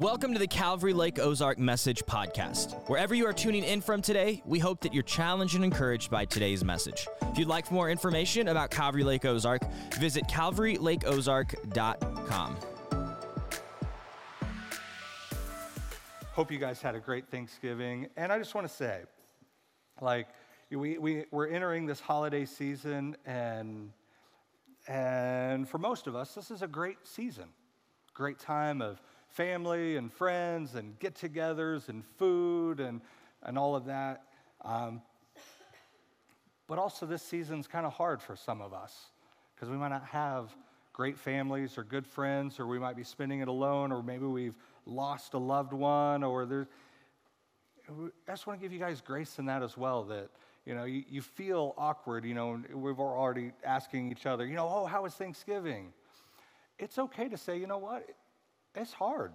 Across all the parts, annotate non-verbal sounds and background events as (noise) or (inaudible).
Welcome to the Calvary Lake Ozark Message Podcast. Wherever you are tuning in from today, we hope that you're challenged and encouraged by today's message. If you'd like more information about Calvary Lake Ozark, visit calvarylakeozark.com. Hope you guys had a great Thanksgiving. And I just want to say, like, we, we, we're entering this holiday season, and, and for most of us, this is a great season. Great time of family and friends and get togethers and food and, and all of that. Um, but also, this season's kind of hard for some of us because we might not have great families or good friends, or we might be spending it alone, or maybe we've lost a loved one, or there. I just want to give you guys grace in that as well. That you know you, you feel awkward. You know, we've already asking each other. You know, oh, how was Thanksgiving? It's okay to say, you know what, it's hard.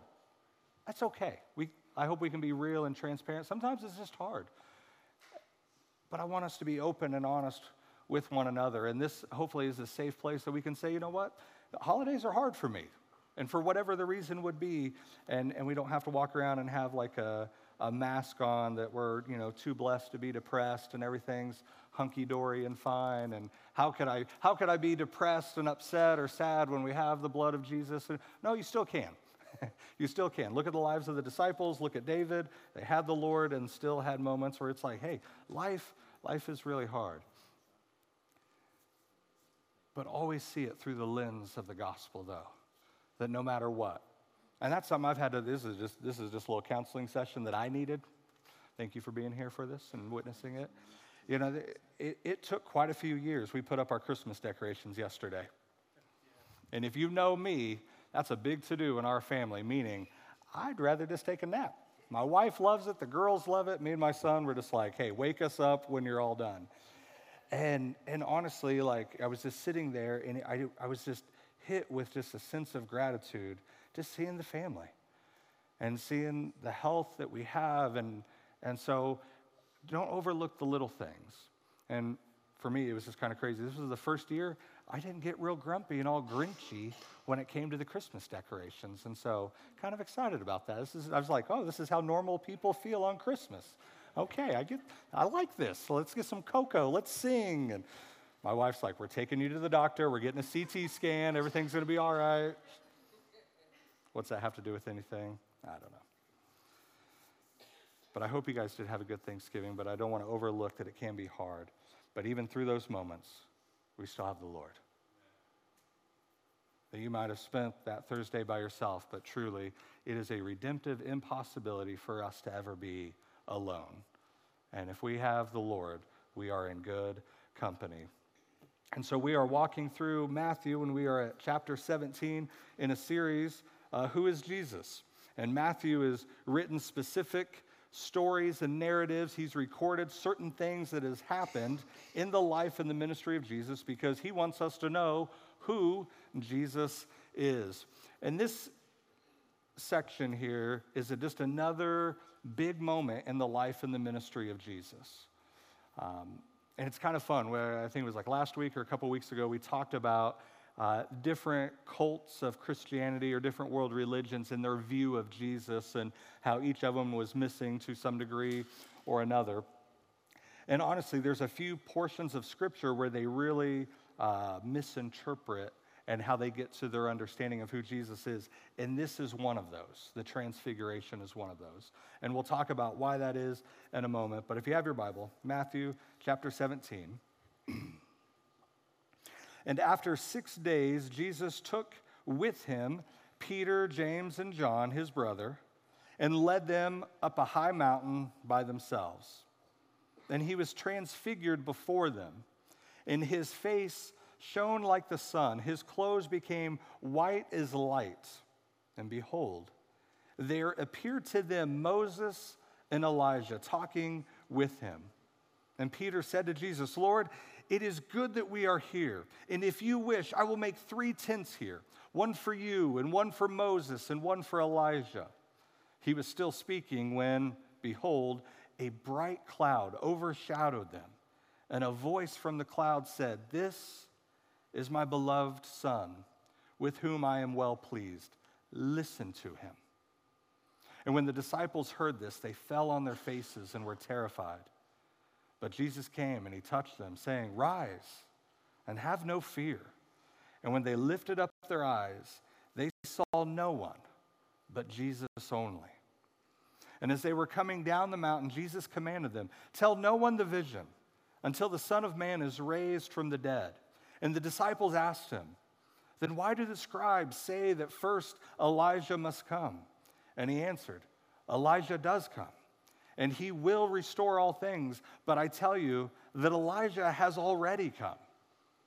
That's okay. We, I hope we can be real and transparent. Sometimes it's just hard. But I want us to be open and honest with one another. And this hopefully is a safe place that we can say, you know what? The holidays are hard for me. And for whatever the reason would be, and, and we don't have to walk around and have like a, a mask on that we're, you know, too blessed to be depressed and everything's hunky dory and fine. And how could I, how could I be depressed and upset or sad when we have the blood of Jesus? No, you still can. (laughs) you still can. Look at the lives of the disciples, look at David. They had the Lord and still had moments where it's like, hey, life, life is really hard. But always see it through the lens of the gospel, though, that no matter what, and that's something I've had to, this is just, this is just a little counseling session that I needed. Thank you for being here for this and witnessing it. You know, it, it took quite a few years. We put up our Christmas decorations yesterday. And if you know me, that's a big to do in our family, meaning I'd rather just take a nap. My wife loves it, the girls love it. Me and my son were just like, hey, wake us up when you're all done. And, and honestly, like, I was just sitting there and I, I was just hit with just a sense of gratitude, just seeing the family and seeing the health that we have. And, and so don't overlook the little things. And for me, it was just kind of crazy. This was the first year I didn't get real grumpy and all grinchy when it came to the Christmas decorations. And so, kind of excited about that. This is, I was like, oh, this is how normal people feel on Christmas. Okay, I get, I like this. So let's get some cocoa. Let's sing. And my wife's like, we're taking you to the doctor. We're getting a CT scan. Everything's going to be all right. What's that have to do with anything? I don't know. But I hope you guys did have a good Thanksgiving, but I don't want to overlook that it can be hard. But even through those moments, we still have the Lord. That you might have spent that Thursday by yourself, but truly, it is a redemptive impossibility for us to ever be alone. And if we have the Lord, we are in good company. And so we are walking through Matthew, and we are at chapter 17 in a series, uh, Who is Jesus? And Matthew is written specific stories and narratives. He's recorded certain things that has happened in the life and the ministry of Jesus because he wants us to know who Jesus is. And this section here is just another big moment in the life and the ministry of Jesus. Um, and it's kind of fun. Where I think it was like last week or a couple weeks ago, we talked about uh, different cults of Christianity or different world religions and their view of Jesus and how each of them was missing to some degree or another. And honestly, there's a few portions of Scripture where they really uh, misinterpret and how they get to their understanding of who Jesus is. And this is one of those. The Transfiguration is one of those. And we'll talk about why that is in a moment. But if you have your Bible, Matthew chapter 17. (clears throat) And after six days, Jesus took with him Peter, James, and John, his brother, and led them up a high mountain by themselves. And he was transfigured before them, and his face shone like the sun. His clothes became white as light. And behold, there appeared to them Moses and Elijah talking with him. And Peter said to Jesus, Lord, it is good that we are here. And if you wish, I will make three tents here one for you, and one for Moses, and one for Elijah. He was still speaking when, behold, a bright cloud overshadowed them. And a voice from the cloud said, This is my beloved Son, with whom I am well pleased. Listen to him. And when the disciples heard this, they fell on their faces and were terrified. But Jesus came and he touched them, saying, Rise and have no fear. And when they lifted up their eyes, they saw no one but Jesus only. And as they were coming down the mountain, Jesus commanded them, Tell no one the vision until the Son of Man is raised from the dead. And the disciples asked him, Then why do the scribes say that first Elijah must come? And he answered, Elijah does come, and he will restore all things. But I tell you that Elijah has already come,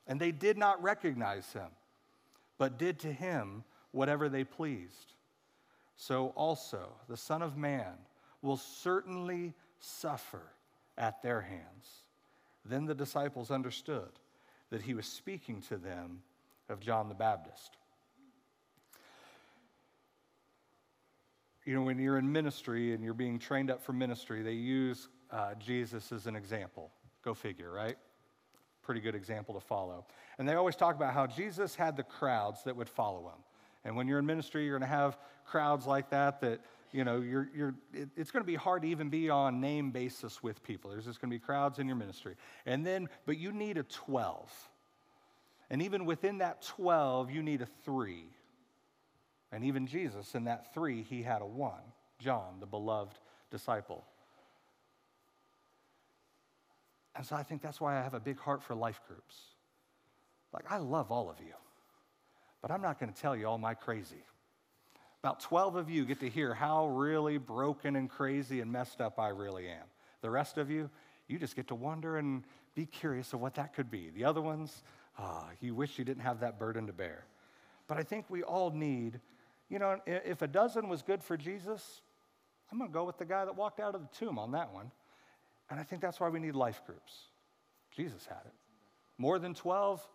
and they did not recognize him, but did to him whatever they pleased. So also the Son of Man will certainly suffer at their hands. Then the disciples understood that he was speaking to them of John the Baptist. You know, when you're in ministry and you're being trained up for ministry, they use uh, Jesus as an example. Go figure, right? Pretty good example to follow. And they always talk about how Jesus had the crowds that would follow him. And when you're in ministry, you're going to have crowds like that that, you know, you're, you're, it, it's going to be hard to even be on name basis with people. There's just going to be crowds in your ministry. And then, but you need a 12. And even within that 12, you need a three. And even Jesus, in that three, he had a one John, the beloved disciple. And so I think that's why I have a big heart for life groups. Like, I love all of you but I'm not going to tell you all my crazy. About 12 of you get to hear how really broken and crazy and messed up I really am. The rest of you, you just get to wonder and be curious of what that could be. The other ones, ah, you wish you didn't have that burden to bear. But I think we all need, you know, if a dozen was good for Jesus, I'm going to go with the guy that walked out of the tomb on that one. And I think that's why we need life groups. Jesus had it. More than 12,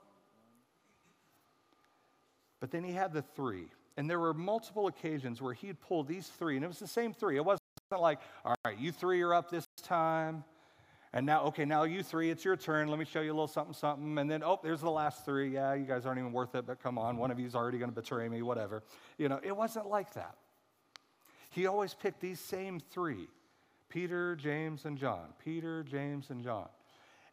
but then he had the three. And there were multiple occasions where he'd pull these three, and it was the same three. It wasn't like, all right, you three are up this time. And now, okay, now you three, it's your turn. Let me show you a little something, something. And then, oh, there's the last three. Yeah, you guys aren't even worth it, but come on, one of you's already going to betray me, whatever. You know, it wasn't like that. He always picked these same three Peter, James, and John. Peter, James, and John.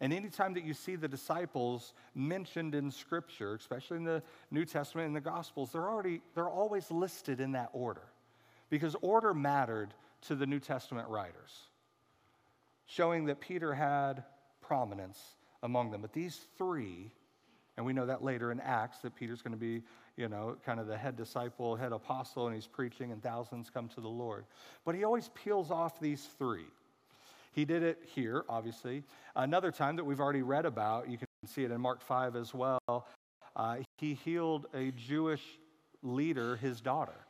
And anytime that you see the disciples mentioned in Scripture, especially in the New Testament and the Gospels, they're already they're always listed in that order, because order mattered to the New Testament writers, showing that Peter had prominence among them. But these three, and we know that later in Acts that Peter's going to be, you know, kind of the head disciple, head apostle, and he's preaching, and thousands come to the Lord. But he always peels off these three. He did it here, obviously. Another time that we've already read about, you can see it in Mark 5 as well, uh, he healed a Jewish leader, his daughter.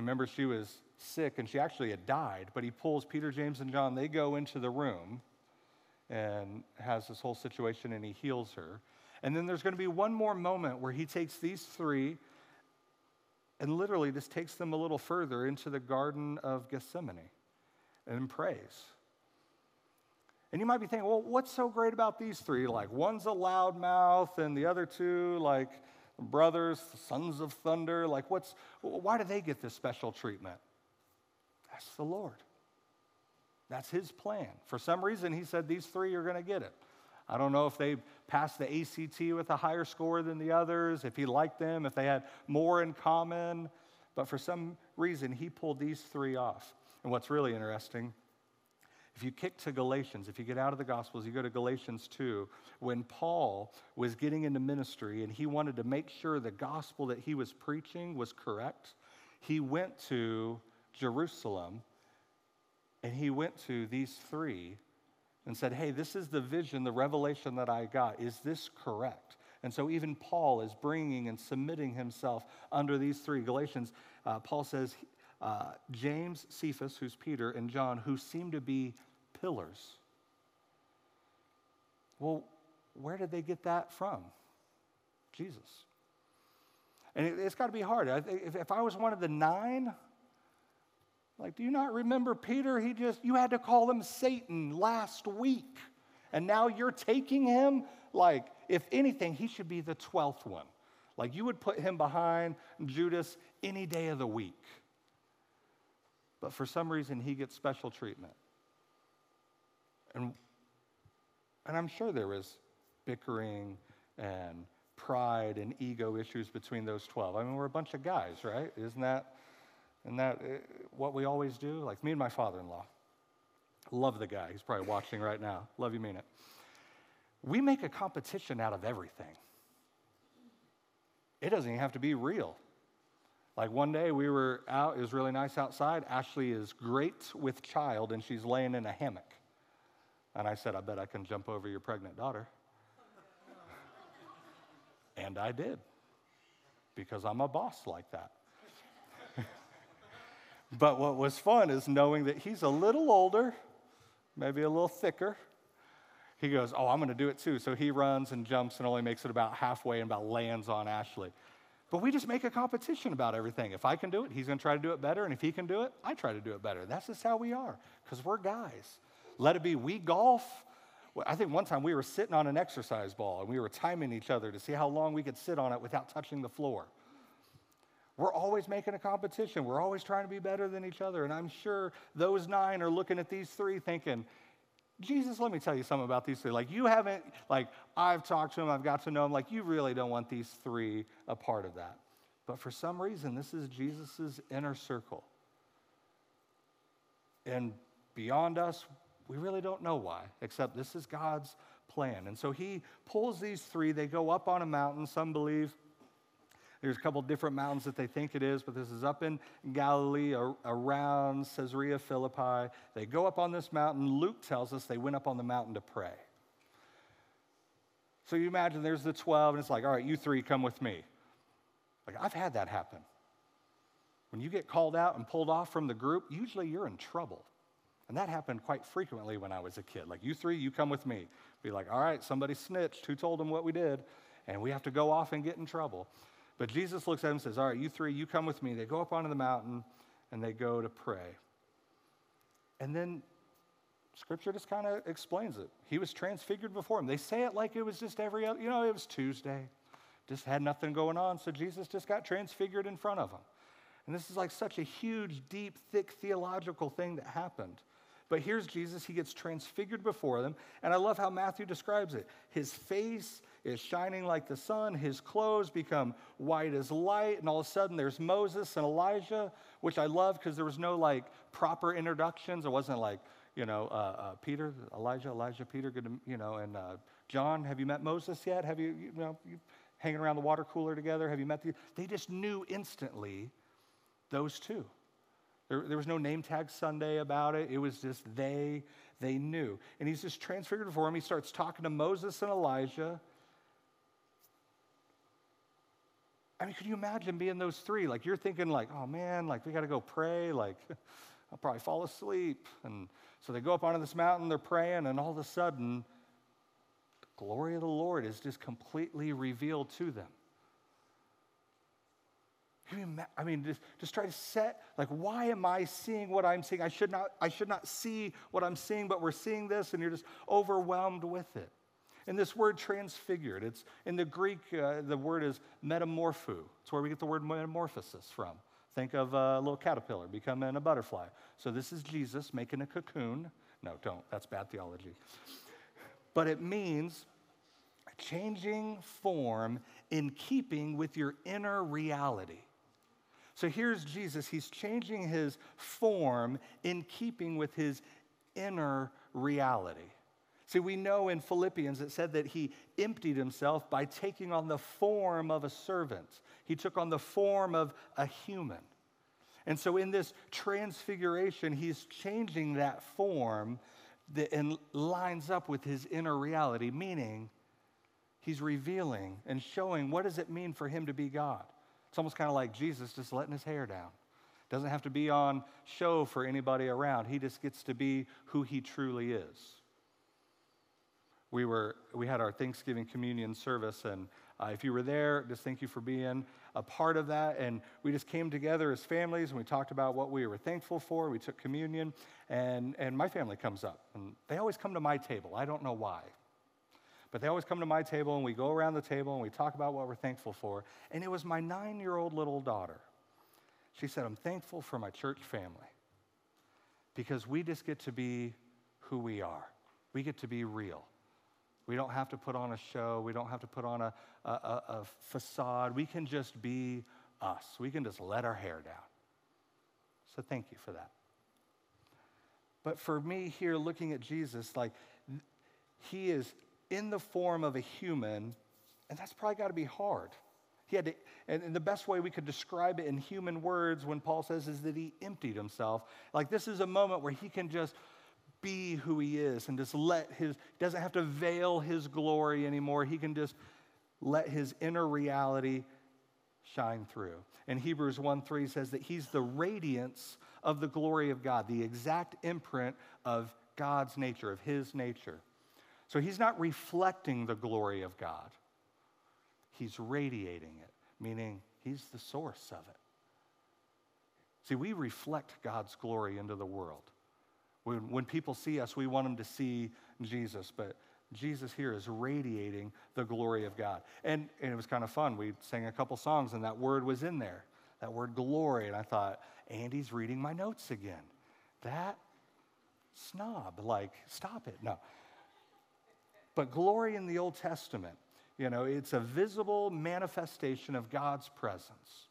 Remember, she was sick and she actually had died, but he pulls Peter, James, and John. They go into the room and has this whole situation and he heals her. And then there's going to be one more moment where he takes these three and literally just takes them a little further into the Garden of Gethsemane and prays. And you might be thinking, well, what's so great about these three? Like, one's a loudmouth, and the other two, like, brothers, sons of thunder. Like, what's, why do they get this special treatment? That's the Lord. That's his plan. For some reason, he said these three are going to get it. I don't know if they passed the ACT with a higher score than the others, if he liked them, if they had more in common, but for some reason, he pulled these three off. And what's really interesting if you kick to Galatians, if you get out of the Gospels, you go to Galatians 2, when Paul was getting into ministry and he wanted to make sure the gospel that he was preaching was correct, he went to Jerusalem and he went to these three and said, Hey, this is the vision, the revelation that I got. Is this correct? And so even Paul is bringing and submitting himself under these three. Galatians, uh, Paul says, uh, James, Cephas, who's Peter, and John, who seem to be pillars. Well, where did they get that from? Jesus. And it, has got to be hard. If, if I was one of the nine, like, do you not remember Peter? He just, you had to call him Satan last week. And now you're taking him? Like, if anything, he should be the 12th one. Like, you would put him behind Judas any day of the week. But for some reason he gets special treatment. And, and I'm sure there was bickering and pride and ego issues between those 12. I mean, we're a bunch of guys, right? Isn't that, isn't that uh, what we always do? Like me and my father in law. Love the guy. He's probably watching right now. Love you, mean it. We make a competition out of everything. It doesn't even have to be real. Like one day we were out, it was really nice outside. Ashley is great with child and she's laying in a hammock. And I said, I bet I can jump over your pregnant daughter. (laughs) and I did, because I'm a boss like that. (laughs) but what was fun is knowing that he's a little older, maybe a little thicker. He goes, Oh, I'm going to do it too. So he runs and jumps and only makes it about halfway and about lands on Ashley. But we just make a competition about everything. If I can do it, he's going to try to do it better. And if he can do it, I try to do it better. That's just how we are because we're guys. Let it be we golf. I think one time we were sitting on an exercise ball and we were timing each other to see how long we could sit on it without touching the floor. We're always making a competition. We're always trying to be better than each other. And I'm sure those nine are looking at these three thinking, Jesus, let me tell you something about these three. Like, you haven't, like, I've talked to them, I've got to know them. Like, you really don't want these three a part of that. But for some reason, this is Jesus' inner circle. And beyond us, we really don't know why, except this is God's plan. And so he pulls these three, they go up on a mountain. Some believe there's a couple different mountains that they think it is, but this is up in Galilee around Caesarea Philippi. They go up on this mountain. Luke tells us they went up on the mountain to pray. So you imagine there's the 12, and it's like, all right, you three come with me. Like, I've had that happen. When you get called out and pulled off from the group, usually you're in trouble. And that happened quite frequently when I was a kid. Like, you three, you come with me. Be like, all right, somebody snitched. Who told them what we did? And we have to go off and get in trouble. But Jesus looks at him and says, All right, you three, you come with me. They go up onto the mountain and they go to pray. And then scripture just kind of explains it. He was transfigured before him. They say it like it was just every other, you know, it was Tuesday, just had nothing going on. So Jesus just got transfigured in front of them. And this is like such a huge, deep, thick theological thing that happened. But here's Jesus, he gets transfigured before them. And I love how Matthew describes it. His face is shining like the sun, his clothes become white as light, and all of a sudden there's Moses and Elijah, which I love because there was no like proper introductions. It wasn't like, you know, uh, uh, Peter, Elijah, Elijah, Peter, good to, you know, and uh, John, have you met Moses yet? Have you, you know, you hanging around the water cooler together? Have you met the, they just knew instantly those two. There, there was no name tag Sunday about it. It was just they, they knew. And he's just transfigured before him. He starts talking to Moses and Elijah. I mean, could you imagine being those three? Like, you're thinking, like, oh man, like, we got to go pray. Like, (laughs) I'll probably fall asleep. And so they go up onto this mountain, they're praying, and all of a sudden, the glory of the Lord is just completely revealed to them. I mean, just, just try to set, like, why am I seeing what I'm seeing? I should, not, I should not see what I'm seeing, but we're seeing this, and you're just overwhelmed with it. And this word transfigured, it's in the Greek, uh, the word is metamorpho. It's where we get the word metamorphosis from. Think of a little caterpillar becoming a butterfly. So this is Jesus making a cocoon. No, don't. That's bad theology. But it means changing form in keeping with your inner reality. So here's Jesus. He's changing his form in keeping with his inner reality. See, we know in Philippians it said that he emptied himself by taking on the form of a servant. He took on the form of a human. And so in this transfiguration, he's changing that form that and lines up with his inner reality, meaning he's revealing and showing what does it mean for him to be God. It's almost kind of like Jesus just letting his hair down. Doesn't have to be on show for anybody around. He just gets to be who he truly is. We, were, we had our Thanksgiving communion service, and uh, if you were there, just thank you for being a part of that. And we just came together as families and we talked about what we were thankful for. We took communion, and, and my family comes up, and they always come to my table. I don't know why. But they always come to my table and we go around the table and we talk about what we're thankful for. And it was my nine year old little daughter. She said, I'm thankful for my church family. because we just get to be who we are. We get to be real. We don't have to put on a show. We don't have to put on a, a, a, facade. We can just be us. We can just let our hair down. So thank you for that. But for me here, looking at Jesus, like he is in the form of a human, and that's probably got to be hard. He had to, and the best way we could describe it in human words when Paul says is that he emptied himself. Like this is a moment where he can just be who he is and just let his, doesn't have to veil his glory anymore. He can just let his inner reality shine through. And Hebrews 1 3 says that he's the radiance of the glory of God, the exact imprint of God's nature, of his nature. So he's not reflecting the glory of God, he's radiating it, meaning he's the source of it. See, we reflect God's glory into the world. When, when people see us, we want them to see Jesus, but Jesus here is radiating the glory of God. And, and it was kind of fun. We sang a couple songs, and that word was in there, that word glory. And I thought, Andy's reading my notes again. That snob, like, stop it. No. But glory in the Old Testament, you know, it's a visible manifestation of God's presence.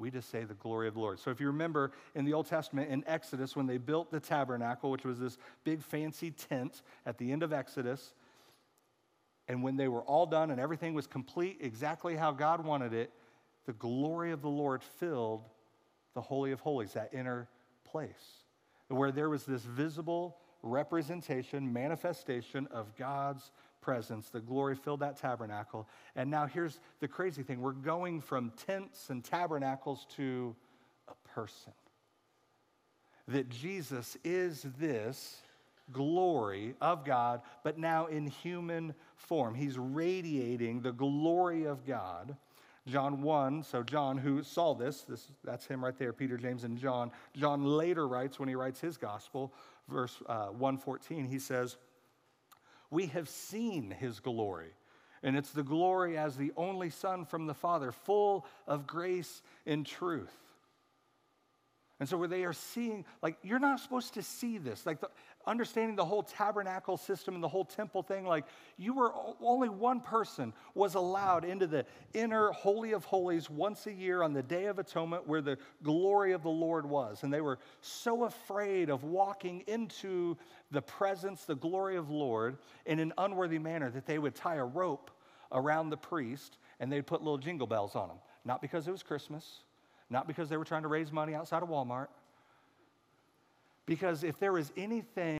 We just say the glory of the Lord. So if you remember in the Old Testament, in Exodus, when they built the tabernacle, which was this big fancy tent at the end of Exodus, and when they were all done and everything was complete exactly how God wanted it, the glory of the Lord filled the Holy of Holies, that inner place, where there was this visible representation, manifestation of God's presence. The glory filled that tabernacle. And now here's the crazy thing we're going from tents and tabernacles to a person. That Jesus is this glory of God, but now in human form. He's radiating the glory of God. John 1, so John, who saw this, this that's him right there, Peter, James, and John. John later writes, when he writes his gospel, verse uh, 114, he says, we have seen his glory. And it's the glory as the only Son from the Father, full of grace and truth. And so, where they are seeing, like, you're not supposed to see this. Like, the, understanding the whole tabernacle system and the whole temple thing, like, you were only one person was allowed into the inner Holy of Holies once a year on the Day of Atonement where the glory of the Lord was. And they were so afraid of walking into the presence, the glory of Lord in an unworthy manner that they would tie a rope around the priest and they'd put little jingle bells on them. Not because it was Christmas not because they were trying to raise money outside of Walmart. Because if there was anything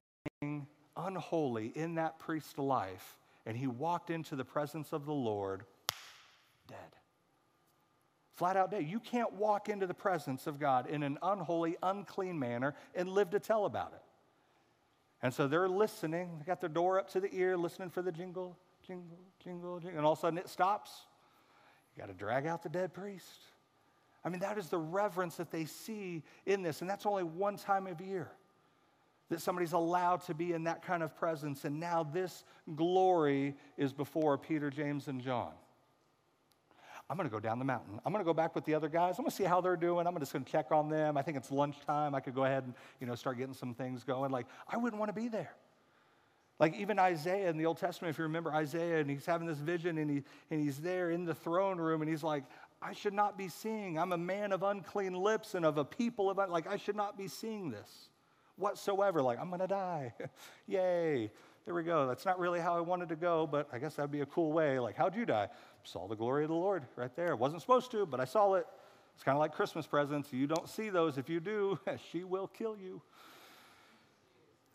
unholy in that priest's life and he walked into the presence of the Lord, dead. Flat out dead. You can't walk into the presence of God in an unholy, unclean manner and live to tell about it. And so they're listening, they got their door up to the ear, listening for the jingle, jingle, jingle, jingle, and all of a sudden it stops. You got to drag out the dead priest. I mean, that is the reverence that they see in this. And that's only one time of year that somebody's allowed to be in that kind of presence. And now this glory is before Peter, James, and John. I'm going to go down the mountain. I'm going to go back with the other guys. I'm going to see how they're doing. I'm just going to check on them. I think it's lunchtime. I could go ahead and, you know, start getting some things going. Like, I wouldn't want to be there. Like even Isaiah in the Old Testament, if you remember Isaiah, and he's having this vision and, he, and he's there in the throne room and he's like, I should not be seeing. I'm a man of unclean lips and of a people of, like, I should not be seeing this whatsoever. Like, I'm going to die. (laughs) Yay. There we go. That's not really how I wanted to go, but I guess that'd be a cool way. Like, how'd you die? Saw the glory of the Lord right there. Wasn't supposed to, but I saw it. It's kind of like Christmas presents. You don't see those. If you do, (laughs) she will kill you.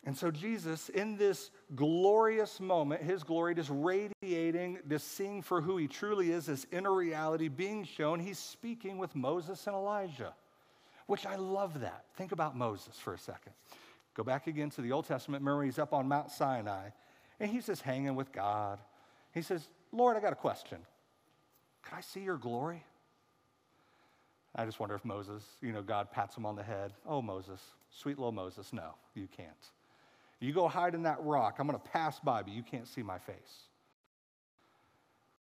And so, Jesus, in this glorious moment, his glory just radiating, just seeing for who he truly is, this inner reality being shown, he's speaking with Moses and Elijah, which I love that. Think about Moses for a second. Go back again to the Old Testament. Remember, he's up on Mount Sinai, and he's just hanging with God. He says, Lord, I got a question. Can I see your glory? I just wonder if Moses, you know, God pats him on the head. Oh, Moses, sweet little Moses. No, you can't. You go hide in that rock. I'm going to pass by, but you can't see my face.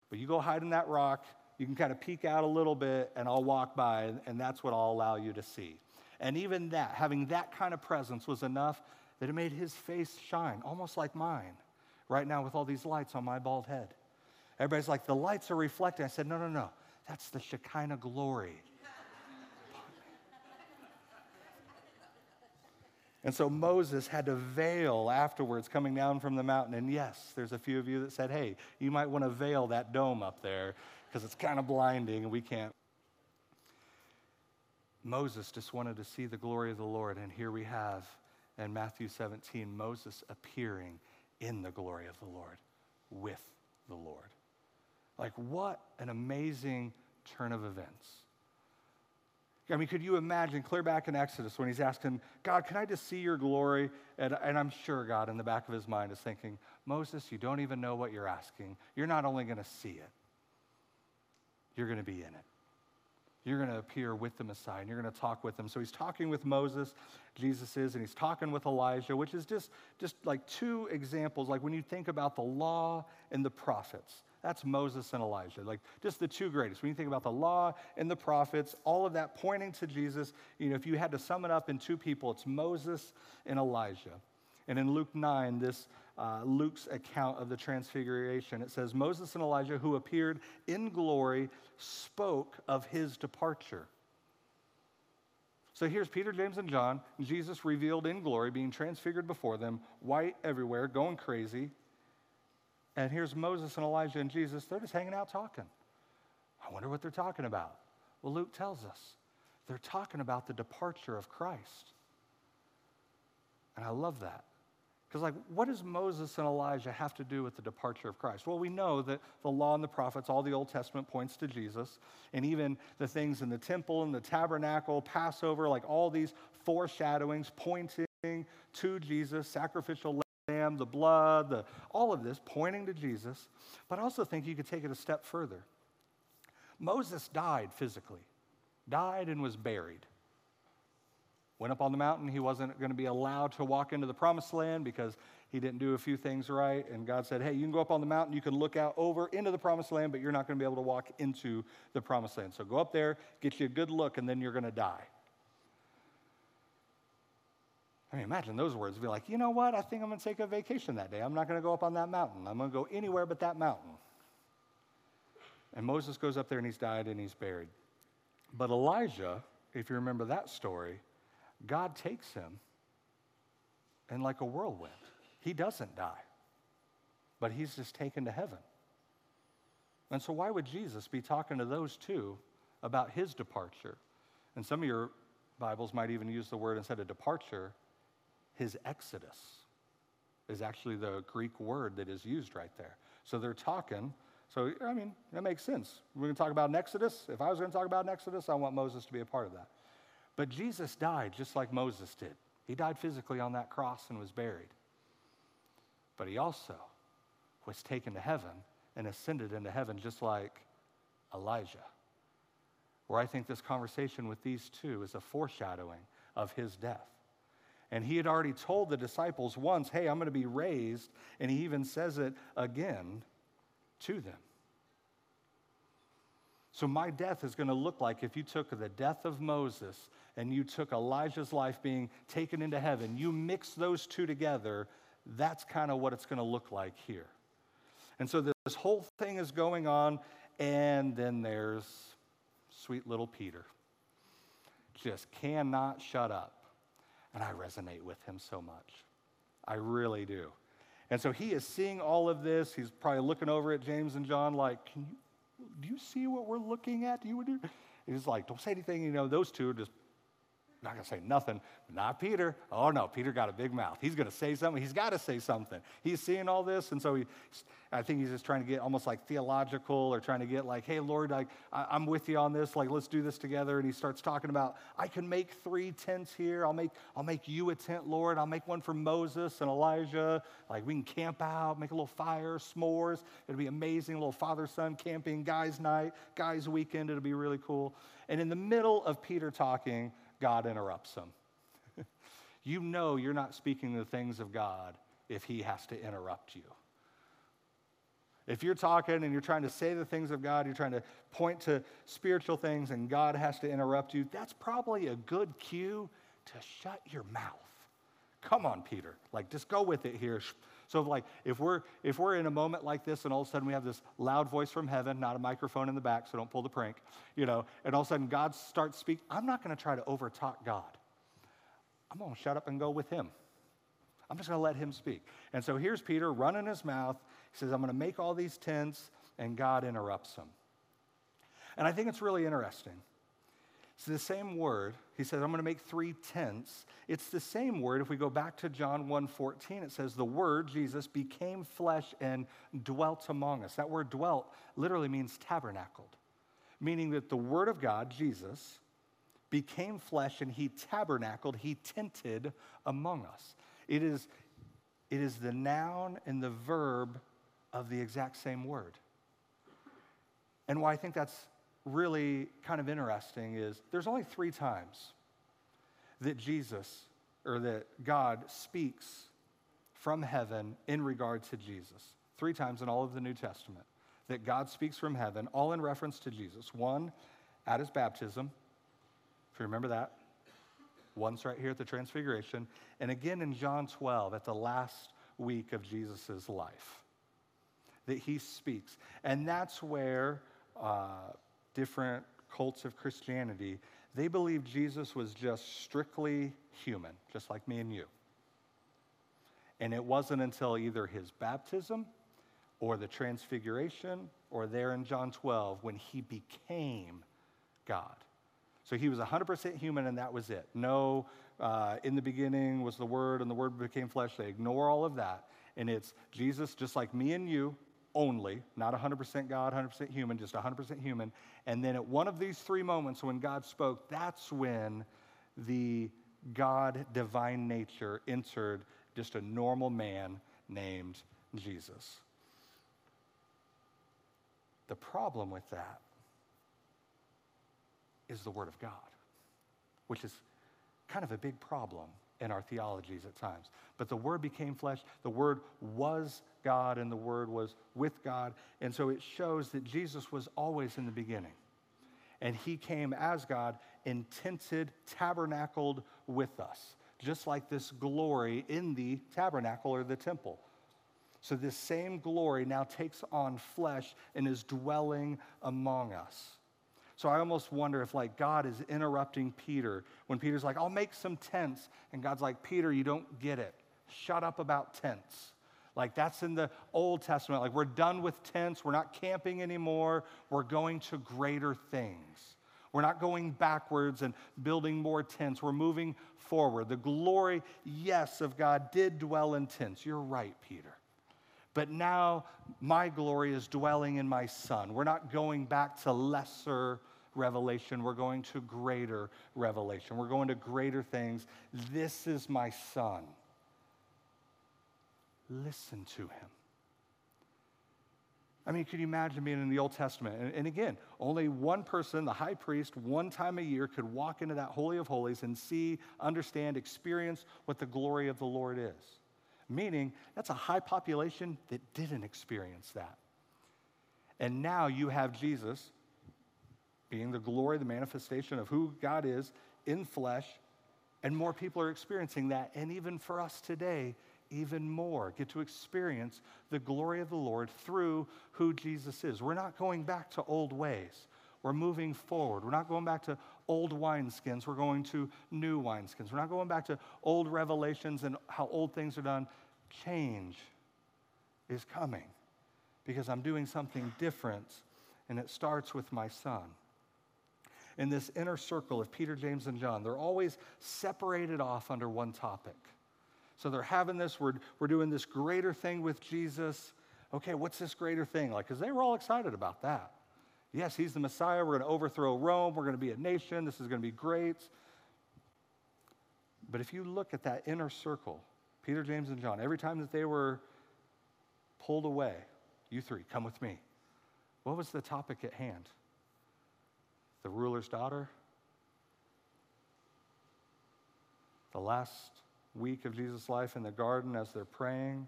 But you go hide in that rock. You can kind of peek out a little bit, and I'll walk by, and that's what I'll allow you to see. And even that, having that kind of presence was enough that it made his face shine, almost like mine, right now with all these lights on my bald head. Everybody's like, the lights are reflecting. I said, no, no, no. That's the Shekinah glory. (laughs) and so Moses had to veil afterwards coming down from the mountain. And yes, there's a few of you that said, hey, you might want to veil that dome up there because it's kind of blinding and we can't. Moses just wanted to see the glory of the Lord. And here we have in Matthew 17 Moses appearing in the glory of the Lord with the Lord. Like, what an amazing turn of events. I mean, could you imagine clear back in Exodus when he's asking, God, can I just see your glory? And, and I'm sure God, in the back of his mind, is thinking, Moses, you don't even know what you're asking. You're not only going to see it, you're going to be in it. You're going to appear with the Messiah and you're going to talk with him. So he's talking with Moses, Jesus is, and he's talking with Elijah, which is just, just like two examples. Like when you think about the law and the prophets, that's Moses and Elijah, like just the two greatest. When you think about the law and the prophets, all of that pointing to Jesus, you know, if you had to sum it up in two people, it's Moses and Elijah. And in Luke 9, this uh, Luke's account of the transfiguration, it says, Moses and Elijah, who appeared in glory, spoke of his departure. So here's Peter, James, and John, Jesus revealed in glory, being transfigured before them, white everywhere, going crazy. And here's Moses and Elijah and Jesus. They're just hanging out talking. I wonder what they're talking about. Well, Luke tells us they're talking about the departure of Christ. And I love that. Because, like, what does Moses and Elijah have to do with the departure of Christ? Well, we know that the law and the prophets, all the Old Testament points to Jesus, and even the things in the temple and the tabernacle, Passover, like all these foreshadowings pointing to Jesus, sacrificial lamb, the blood, the, all of this pointing to Jesus. But I also think you could take it a step further. Moses died physically, died and was buried. Went up on the mountain. He wasn't going to be allowed to walk into the promised land because he didn't do a few things right. And God said, Hey, you can go up on the mountain. You can look out over into the promised land, but you're not going to be able to walk into the promised land. So go up there, get you a good look, and then you're going to die. I mean, imagine those words. Be like, you know what? I think I'm going to take a vacation that day. I'm not going to go up on that mountain. I'm going to go anywhere but that mountain. And Moses goes up there and he's died and he's buried. But Elijah, if you remember that story, God takes him and like a whirlwind. He doesn't die, but he's just taken to heaven. And so, why would Jesus be talking to those two about his departure? And some of your Bibles might even use the word instead of departure, his exodus is actually the Greek word that is used right there. So they're talking. So, I mean, that makes sense. We're going to talk about an exodus. If I was going to talk about an exodus, I want Moses to be a part of that. But Jesus died just like Moses did. He died physically on that cross and was buried. But he also was taken to heaven and ascended into heaven just like Elijah. Where I think this conversation with these two is a foreshadowing of his death. And he had already told the disciples once, hey, I'm going to be raised. And he even says it again to them. So, my death is going to look like if you took the death of Moses and you took Elijah's life being taken into heaven, you mix those two together, that's kind of what it's going to look like here. And so, this whole thing is going on, and then there's sweet little Peter. Just cannot shut up. And I resonate with him so much. I really do. And so he is seeing all of this. He's probably looking over at James and John like, Can you, do you see what we're looking at? Do you do? He's like, don't say anything. You know, those two are just not going to say nothing, not Peter. Oh no, Peter got a big mouth. He's going to say something. He's got to say something. He's seeing all this, and so he, I think he's just trying to get almost like theological or trying to get like, hey, Lord, like, I, am with you on this. Like, let's do this together. And he starts talking about, I can make three tents here. I'll make, I'll make you a tent, Lord. I'll make one for Moses and Elijah. Like, we can camp out, make a little fire, s'mores. It'll be amazing. A little father son camping, guys' night, guys' weekend. It'll be really cool. And in the middle of Peter talking, God interrupts them. (laughs) you know you're not speaking the things of God if he has to interrupt you. If you're talking and you're trying to say the things of God, you're trying to point to spiritual things, and God has to interrupt you, that's probably a good cue to shut your mouth. Come on, Peter. Like, just go with it here. So, like, if we're if we're in a moment like this, and all of a sudden we have this loud voice from heaven, not a microphone in the back, so don't pull the prank, you know, and all of a sudden God starts speaking, I'm not going to try to overtalk God. I'm going to shut up and go with Him. I'm just going to let Him speak. And so here's Peter running his mouth. He says, I'm going to make all these tents, and God interrupts him. And I think it's really interesting it's the same word. He says, I'm going to make three tents. It's the same word. If we go back to John 1:14, it says, the word, Jesus, became flesh and dwelt among us. That word dwelt literally means tabernacled, meaning that the word of God, Jesus, became flesh and he tabernacled, he tented among us. It is, it is the noun and the verb of the exact same word. And why I think that's really kind of interesting is there's only three times that Jesus or that God speaks from heaven in regard to Jesus. Three times in all of the New Testament that God speaks from heaven, all in reference to Jesus. One at his baptism, if you remember that. Once right here at the Transfiguration, and again in John 12 at the last week of Jesus' life. That he speaks. And that's where uh, different cults of Christianity, they believed Jesus was just strictly human, just like me and you. And it wasn't until either his baptism or the transfiguration or there in John 12 when he became God. So he was 100% human and that was it. No, uh, in the beginning was the Word and the Word became flesh. They ignore all of that. And it's Jesus, just like me and you, only, not 100% God, 100% human, just 100% human. And then at one of these three moments when God spoke, that's when the God divine nature entered just a normal man named Jesus. The problem with that is the Word of God, which is kind of a big problem in our theologies at times. But the Word became flesh, the Word was God, and the Word was with God. And so it shows that Jesus was always in the beginning. And He came as God, intented, tabernacled with us, just like this glory in the tabernacle or the temple. So this same glory now takes on flesh and is dwelling among us. So I almost wonder if like God is interrupting Peter when Peter's like, I'll make some tents. And God's like, Peter, you don't get it. Shut up about tents. Like that's in the Old Testament. Like we're done with tents. We're not camping anymore. We're going to greater things. We're not going backwards and building more tents. We're moving forward. The glory, yes, of God did dwell in tents. You're right, Peter. But now my glory is dwelling in my son. We're not going back to lesser revelation. We're going to greater revelation. We're going to greater things. This is my son. Listen to him. I mean, can you imagine being in the Old Testament? And, and, again, only one person, the high priest, one time a year could walk into that Holy of Holies and see, understand, experience what the glory of the Lord is. Meaning, that's a high population that didn't experience that. And now you have Jesus being the glory, the manifestation of who God is in flesh, and more people are experiencing that. And even for us today, even more get to experience the glory of the Lord through who Jesus is. We're not going back to old ways. We're moving forward. We're not going back to old wineskins. We're going to new wineskins. We're not going back to old revelations and how old things are done. Change is coming because I'm doing something different, and it starts with my son in this inner circle of Peter, James, and John. They're always separated off under one topic. So they're having this, we're, we're doing this greater thing with Jesus. Okay, what's this greater thing? Like, because they were all excited about that. Yes, he's the Messiah. We're going to overthrow Rome. We're going to be a nation. This is going to be great. But if you look at that inner circle, Peter, James, and John, every time that they were pulled away, you three, come with me. What was the topic at hand? The ruler's daughter. The last week of Jesus' life in the garden as they're praying,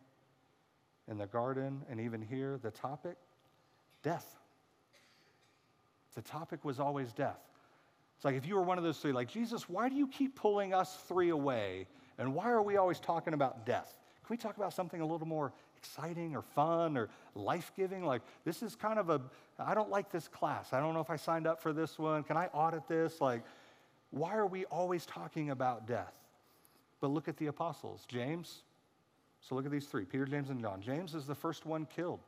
in the garden and even here, the topic death. The topic was always death. It's like if you were one of those three, like, Jesus, why do you keep pulling us three away? And why are we always talking about death? Can we talk about something a little more exciting or fun or life giving? Like, this is kind of a, I don't like this class. I don't know if I signed up for this one. Can I audit this? Like, why are we always talking about death? But look at the apostles. James, so look at these three Peter, James, and John. James is the first one killed.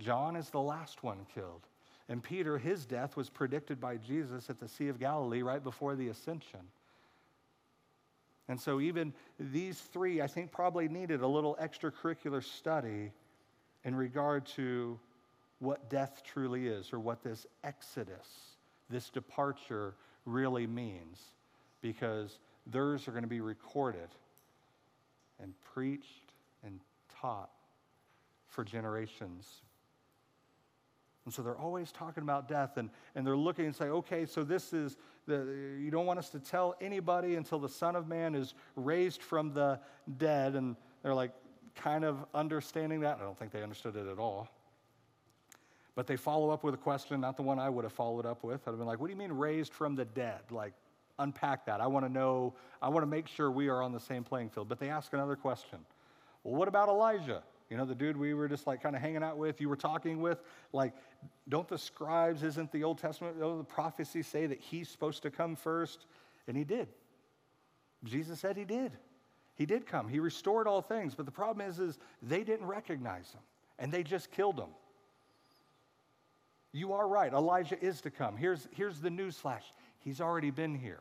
John is the last one killed. And Peter, his death was predicted by Jesus at the Sea of Galilee right before the ascension. And so, even these three, I think, probably needed a little extracurricular study in regard to what death truly is or what this exodus, this departure, really means, because theirs are going to be recorded and preached and taught for generations. And so they're always talking about death and, and they're looking and say, okay, so this is you don't want us to tell anybody until the Son of Man is raised from the dead. And they're like kind of understanding that. I don't think they understood it at all. But they follow up with a question, not the one I would have followed up with. I'd have been like, what do you mean raised from the dead? Like, unpack that. I want to know, I want to make sure we are on the same playing field. But they ask another question. Well, what about Elijah? You know, the dude we were just like kind of hanging out with, you were talking with, like, don't the scribes, isn't the Old Testament, don't the prophecies say that he's supposed to come first? And he did. Jesus said he did. He did come. He restored all things. But the problem is, is they didn't recognize him and they just killed him. You are right. Elijah is to come. Here's, here's the news flash. He's already been here.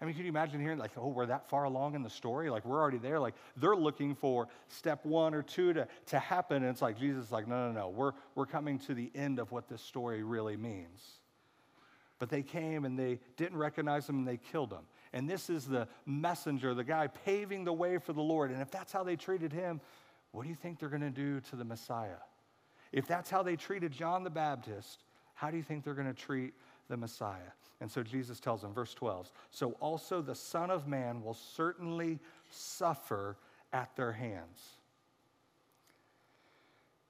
I mean, can you imagine hearing, like, oh, we're that far along in the story? Like, we're already there. Like, they're looking for step one or two to, to happen. And it's like, Jesus is like, no, no, no. We're, we're coming to the end of what this story really means. But they came and they didn't recognize him and they killed him. And this is the messenger, the guy paving the way for the Lord. And if that's how they treated him, what do you think they're going to do to the Messiah? If that's how they treated John the Baptist, how do you think they're going to treat the Messiah? And so Jesus tells them, verse 12, so also the Son of Man will certainly suffer at their hands.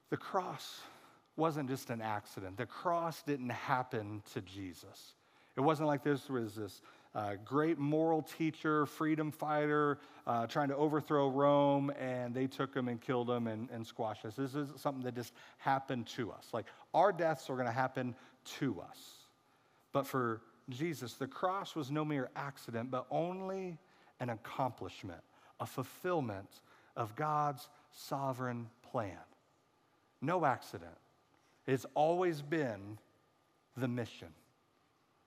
The cross wasn't just an accident, the cross didn't happen to Jesus. It wasn't like this was this uh, great moral teacher, freedom fighter, uh, trying to overthrow Rome, and they took him and killed him and, and squashed us. This is something that just happened to us. Like our deaths are going to happen to us. But for Jesus, the cross was no mere accident, but only an accomplishment, a fulfillment of God's sovereign plan. No accident. It's always been the mission.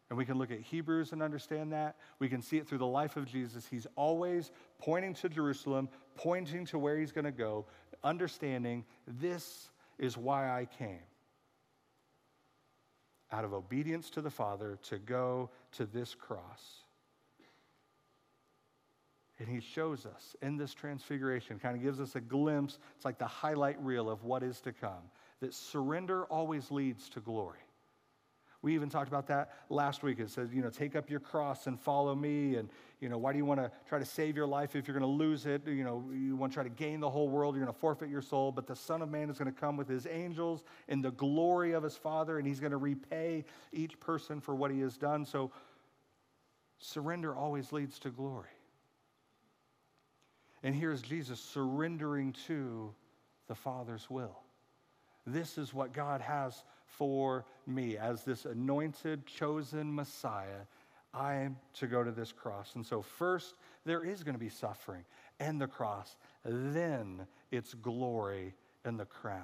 And we can look at Hebrews and understand that. We can see it through the life of Jesus. He's always pointing to Jerusalem, pointing to where he's going to go, understanding this is why I came out of obedience to the Father to go to this cross. And he shows us in this transfiguration, kind of gives us a glimpse. It's like the highlight reel of what is to come. That surrender always leads to glory. We even talked about that last week. It says, you know, take up your cross and follow me. And, you know, why do you want to try to save your life if you're going to lose it? You know, you want to try to gain the whole world, you're going to forfeit your soul. But the Son of Man is going to come with his angels in the glory of his Father, and he's going to repay each person for what he has done. So surrender always leads to glory. And here's Jesus surrendering to the Father's will. This is what God has for me as this anointed, chosen Messiah. I am to go to this cross. And so, first, there is going to be suffering and the cross, then it's glory and the crown.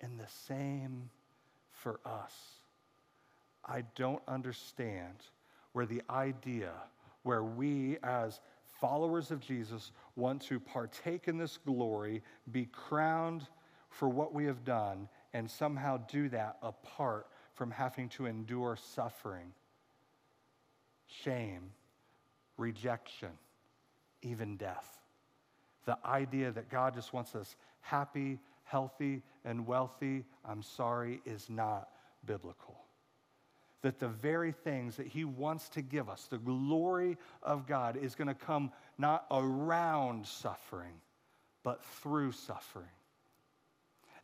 And the same for us. I don't understand where the idea where we, as followers of Jesus, want to partake in this glory, be crowned for what we have done, and somehow do that apart from having to endure suffering, shame, rejection, even death. The idea that God just wants us happy, healthy, and wealthy, I'm sorry, is not biblical. That the very things that He wants to give us, the glory of God, is going to come not around suffering, but through suffering.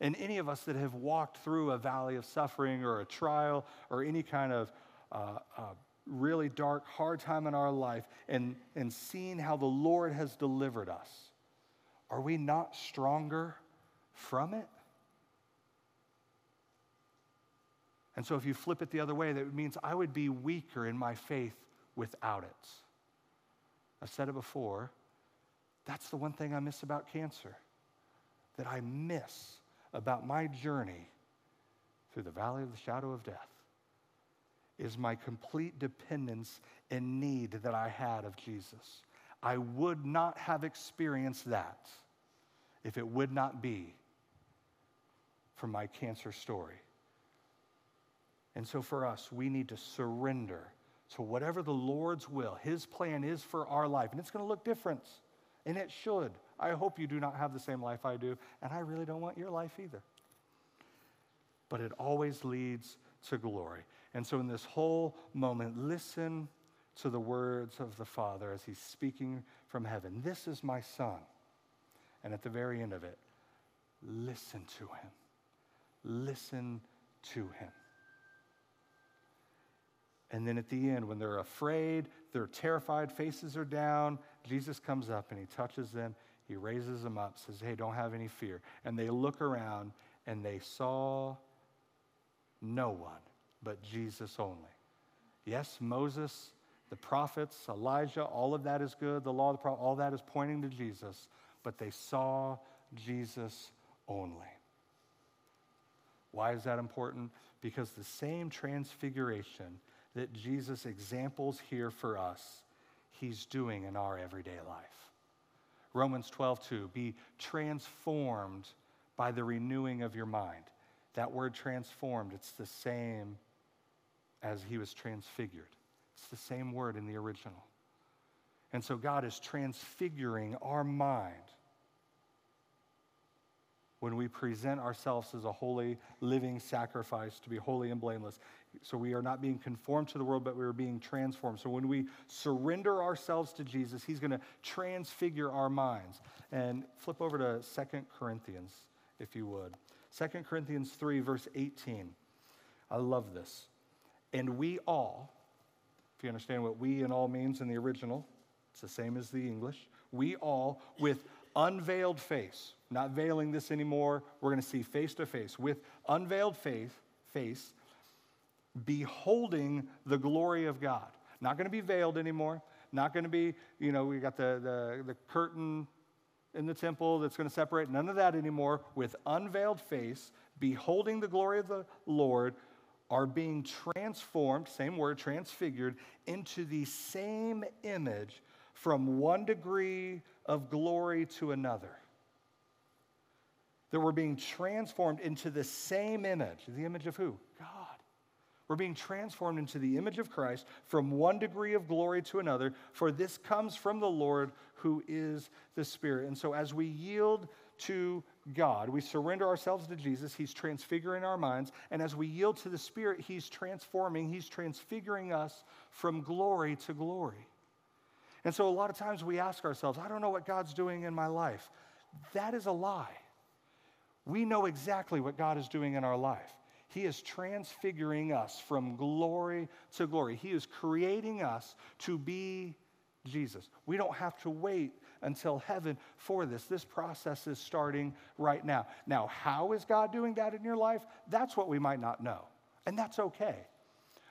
And any of us that have walked through a valley of suffering or a trial or any kind of uh, uh, really dark, hard time in our life and, and seen how the Lord has delivered us, are we not stronger from it? And so, if you flip it the other way, that means I would be weaker in my faith without it. I've said it before. That's the one thing I miss about cancer, that I miss about my journey through the valley of the shadow of death is my complete dependence and need that I had of Jesus. I would not have experienced that if it would not be for my cancer story. And so for us, we need to surrender to whatever the Lord's will, His plan is for our life. And it's going to look different, and it should. I hope you do not have the same life I do, and I really don't want your life either. But it always leads to glory. And so, in this whole moment, listen to the words of the Father as he's speaking from heaven. This is my Son. And at the very end of it, listen to him. Listen to him. And then at the end, when they're afraid, they're terrified, faces are down, Jesus comes up and he touches them. He raises them up, says, Hey, don't have any fear. And they look around and they saw no one but Jesus only. Yes, Moses, the prophets, Elijah, all of that is good. The law, the prophet, all that is pointing to Jesus, but they saw Jesus only. Why is that important? Because the same transfiguration that Jesus examples here for us, he's doing in our everyday life. Romans 12, 2, be transformed by the renewing of your mind. That word transformed, it's the same as he was transfigured. It's the same word in the original. And so God is transfiguring our mind when we present ourselves as a holy, living sacrifice to be holy and blameless. So we are not being conformed to the world, but we are being transformed. So when we surrender ourselves to Jesus, He's going to transfigure our minds. And flip over to Second Corinthians, if you would. Second Corinthians 3, verse 18. I love this. And we all, if you understand what we and all means in the original, it's the same as the English. We all, with unveiled face, not veiling this anymore, we're going to see face to face, with unveiled face, face, beholding the glory of God. Not going to be veiled anymore. Not going to be, you know, we got the, the, the curtain in the temple that's going to separate. None of that anymore. With unveiled face, beholding the glory of the Lord, are being transformed, same word, transfigured, into the same image from one degree of glory to another. That we're being transformed into the same image. The image of who? God. We're being transformed into the image of Christ from one degree of glory to another, for this comes from the Lord who is the Spirit. And so as we yield to God, we surrender ourselves to Jesus, He's transfiguring our minds. And as we yield to the Spirit, He's transforming, He's transfiguring us from glory to glory. And so a lot of times we ask ourselves, I don't know what God's doing in my life. That is a lie. We know exactly what God is doing in our life. He is transfiguring us from glory to glory. He is creating us to be Jesus. We don't have to wait until heaven for this. This process is starting right now. Now, how is God doing that in your life? That's what we might not know, and that's okay.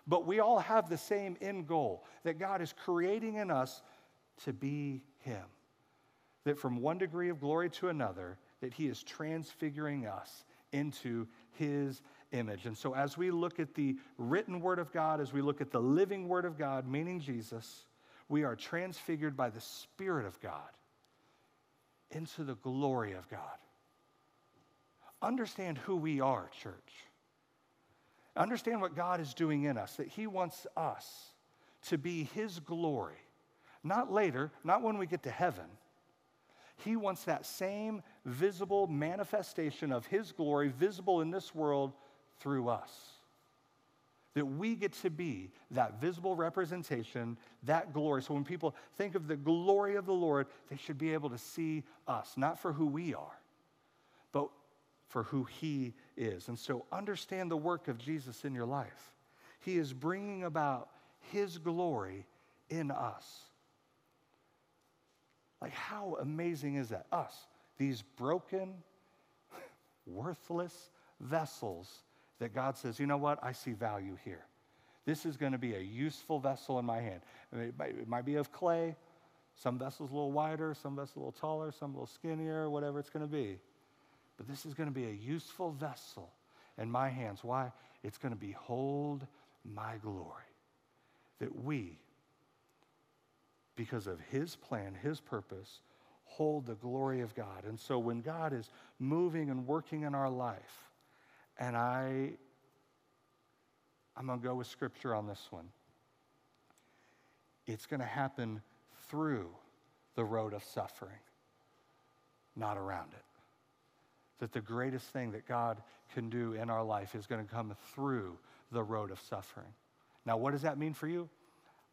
But we all have the same end goal that God is creating in us to be Him. That from one degree of glory to another, that He is transfiguring us into His image. And so, as we look at the written Word of God, as we look at the living Word of God, meaning Jesus, we are transfigured by the Spirit of God into the glory of God. Understand who we are, church. Understand what God is doing in us, that He wants us to be His glory. Not later, not when we get to heaven. He wants that same visible manifestation of His glory visible in this world through us. that we get to be that visible representation, that glory. So when people think of the glory of the Lord, they should be able to see us, not for who we are, but for who He is. And so understand the work of Jesus in your life. He is bringing about His glory in us. Like, how amazing is that? Us, these broken, (laughs) worthless vessels that God says, you know what? I see value here. This is going to be a useful vessel in my hand. I mean, it, might, it, might, be of clay. Some vessels a little wider, some vessels a little taller, some a little skinnier, whatever it's going to be. But this is going to be a useful vessel in my hands. Why? It's going to behold my glory. That we, because of his plan, his purpose, hold the glory of God. And so when God is moving and working in our life, and I, I'm going to go with scripture on this one. It's going to happen through the road of suffering, not around it. That the greatest thing that God can do in our life is going to come through the road of suffering. Now, what does that mean for you?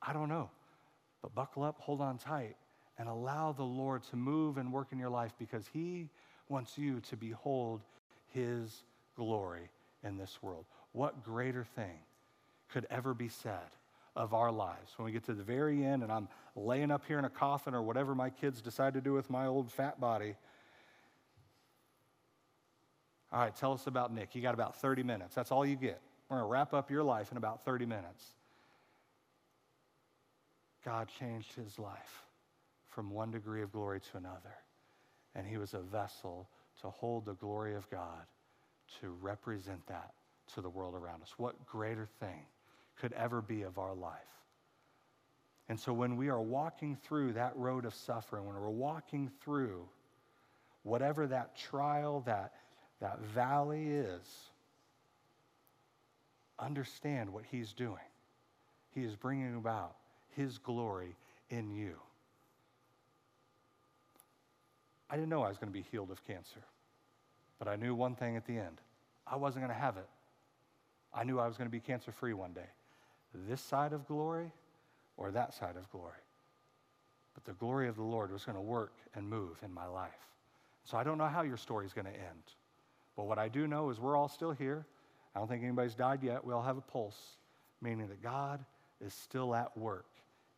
I don't know. But buckle up, hold on tight, and allow the Lord to move and work in your life because He wants you to behold His glory in this world. What greater thing could ever be said of our lives when we get to the very end and I'm laying up here in a coffin or whatever my kids decide to do with my old fat body? All right, tell us about Nick. You got about 30 minutes. That's all you get. We're going to wrap up your life in about 30 minutes. God changed his life from one degree of glory to another. And he was a vessel to hold the glory of God to represent that to the world around us. What greater thing could ever be of our life? And so when we are walking through that road of suffering, when we're walking through whatever that trial, that, that valley is, understand what He's doing. He is bringing about His glory in you. I didn't know I was going to be healed of cancer. But I knew one thing at the end I wasn't going to have it. I knew I was going to be cancer free one day. This side of glory or that side of glory. But the glory of the Lord was going to work and move in my life. So I don't know how your story is going to end. But what I do know is we're all still here. I don't think anybody's died yet. We all have a pulse, meaning that God is still at work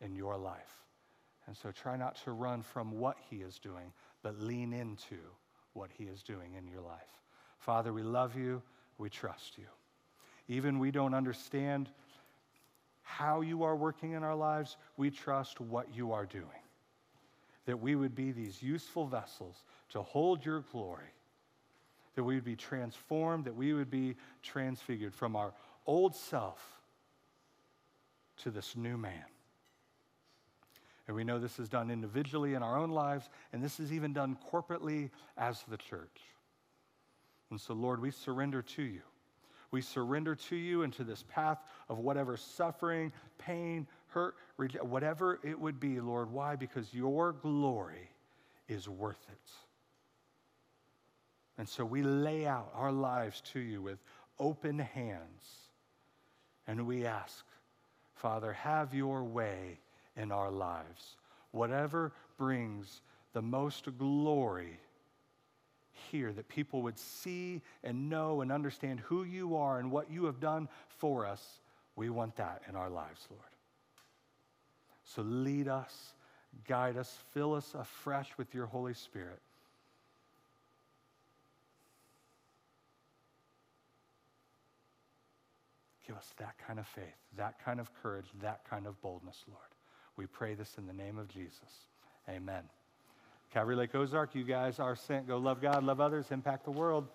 in your life. And so try not to run from what He is doing, but lean into what He is doing in your life. Father, we love you. We trust you. Even we don't understand how you are working in our lives, we trust what you are doing. That we would be these useful vessels to hold your glory. That we would be transformed, that we would be transfigured from our old self to this new man. And we know this is done individually in our own lives, and this is even done corporately as the church. And so, Lord, we surrender to you. We surrender to you into this path of whatever suffering, pain, hurt, whatever it would be, Lord. Why? Because your glory is worth it. And so we lay out our lives to you with open hands. And we ask, Father, have your way in our lives. Whatever brings the most glory here, that people would see and know and understand who you are and what you have done for us, we want that in our lives, Lord. So lead us, guide us, fill us afresh with your Holy Spirit. Give us that kind of faith, that kind of courage, that kind of boldness, Lord. We pray this in the name of Jesus. Amen. Calvary Lake Ozark, you guys are sent. Go love God, love others, impact the world.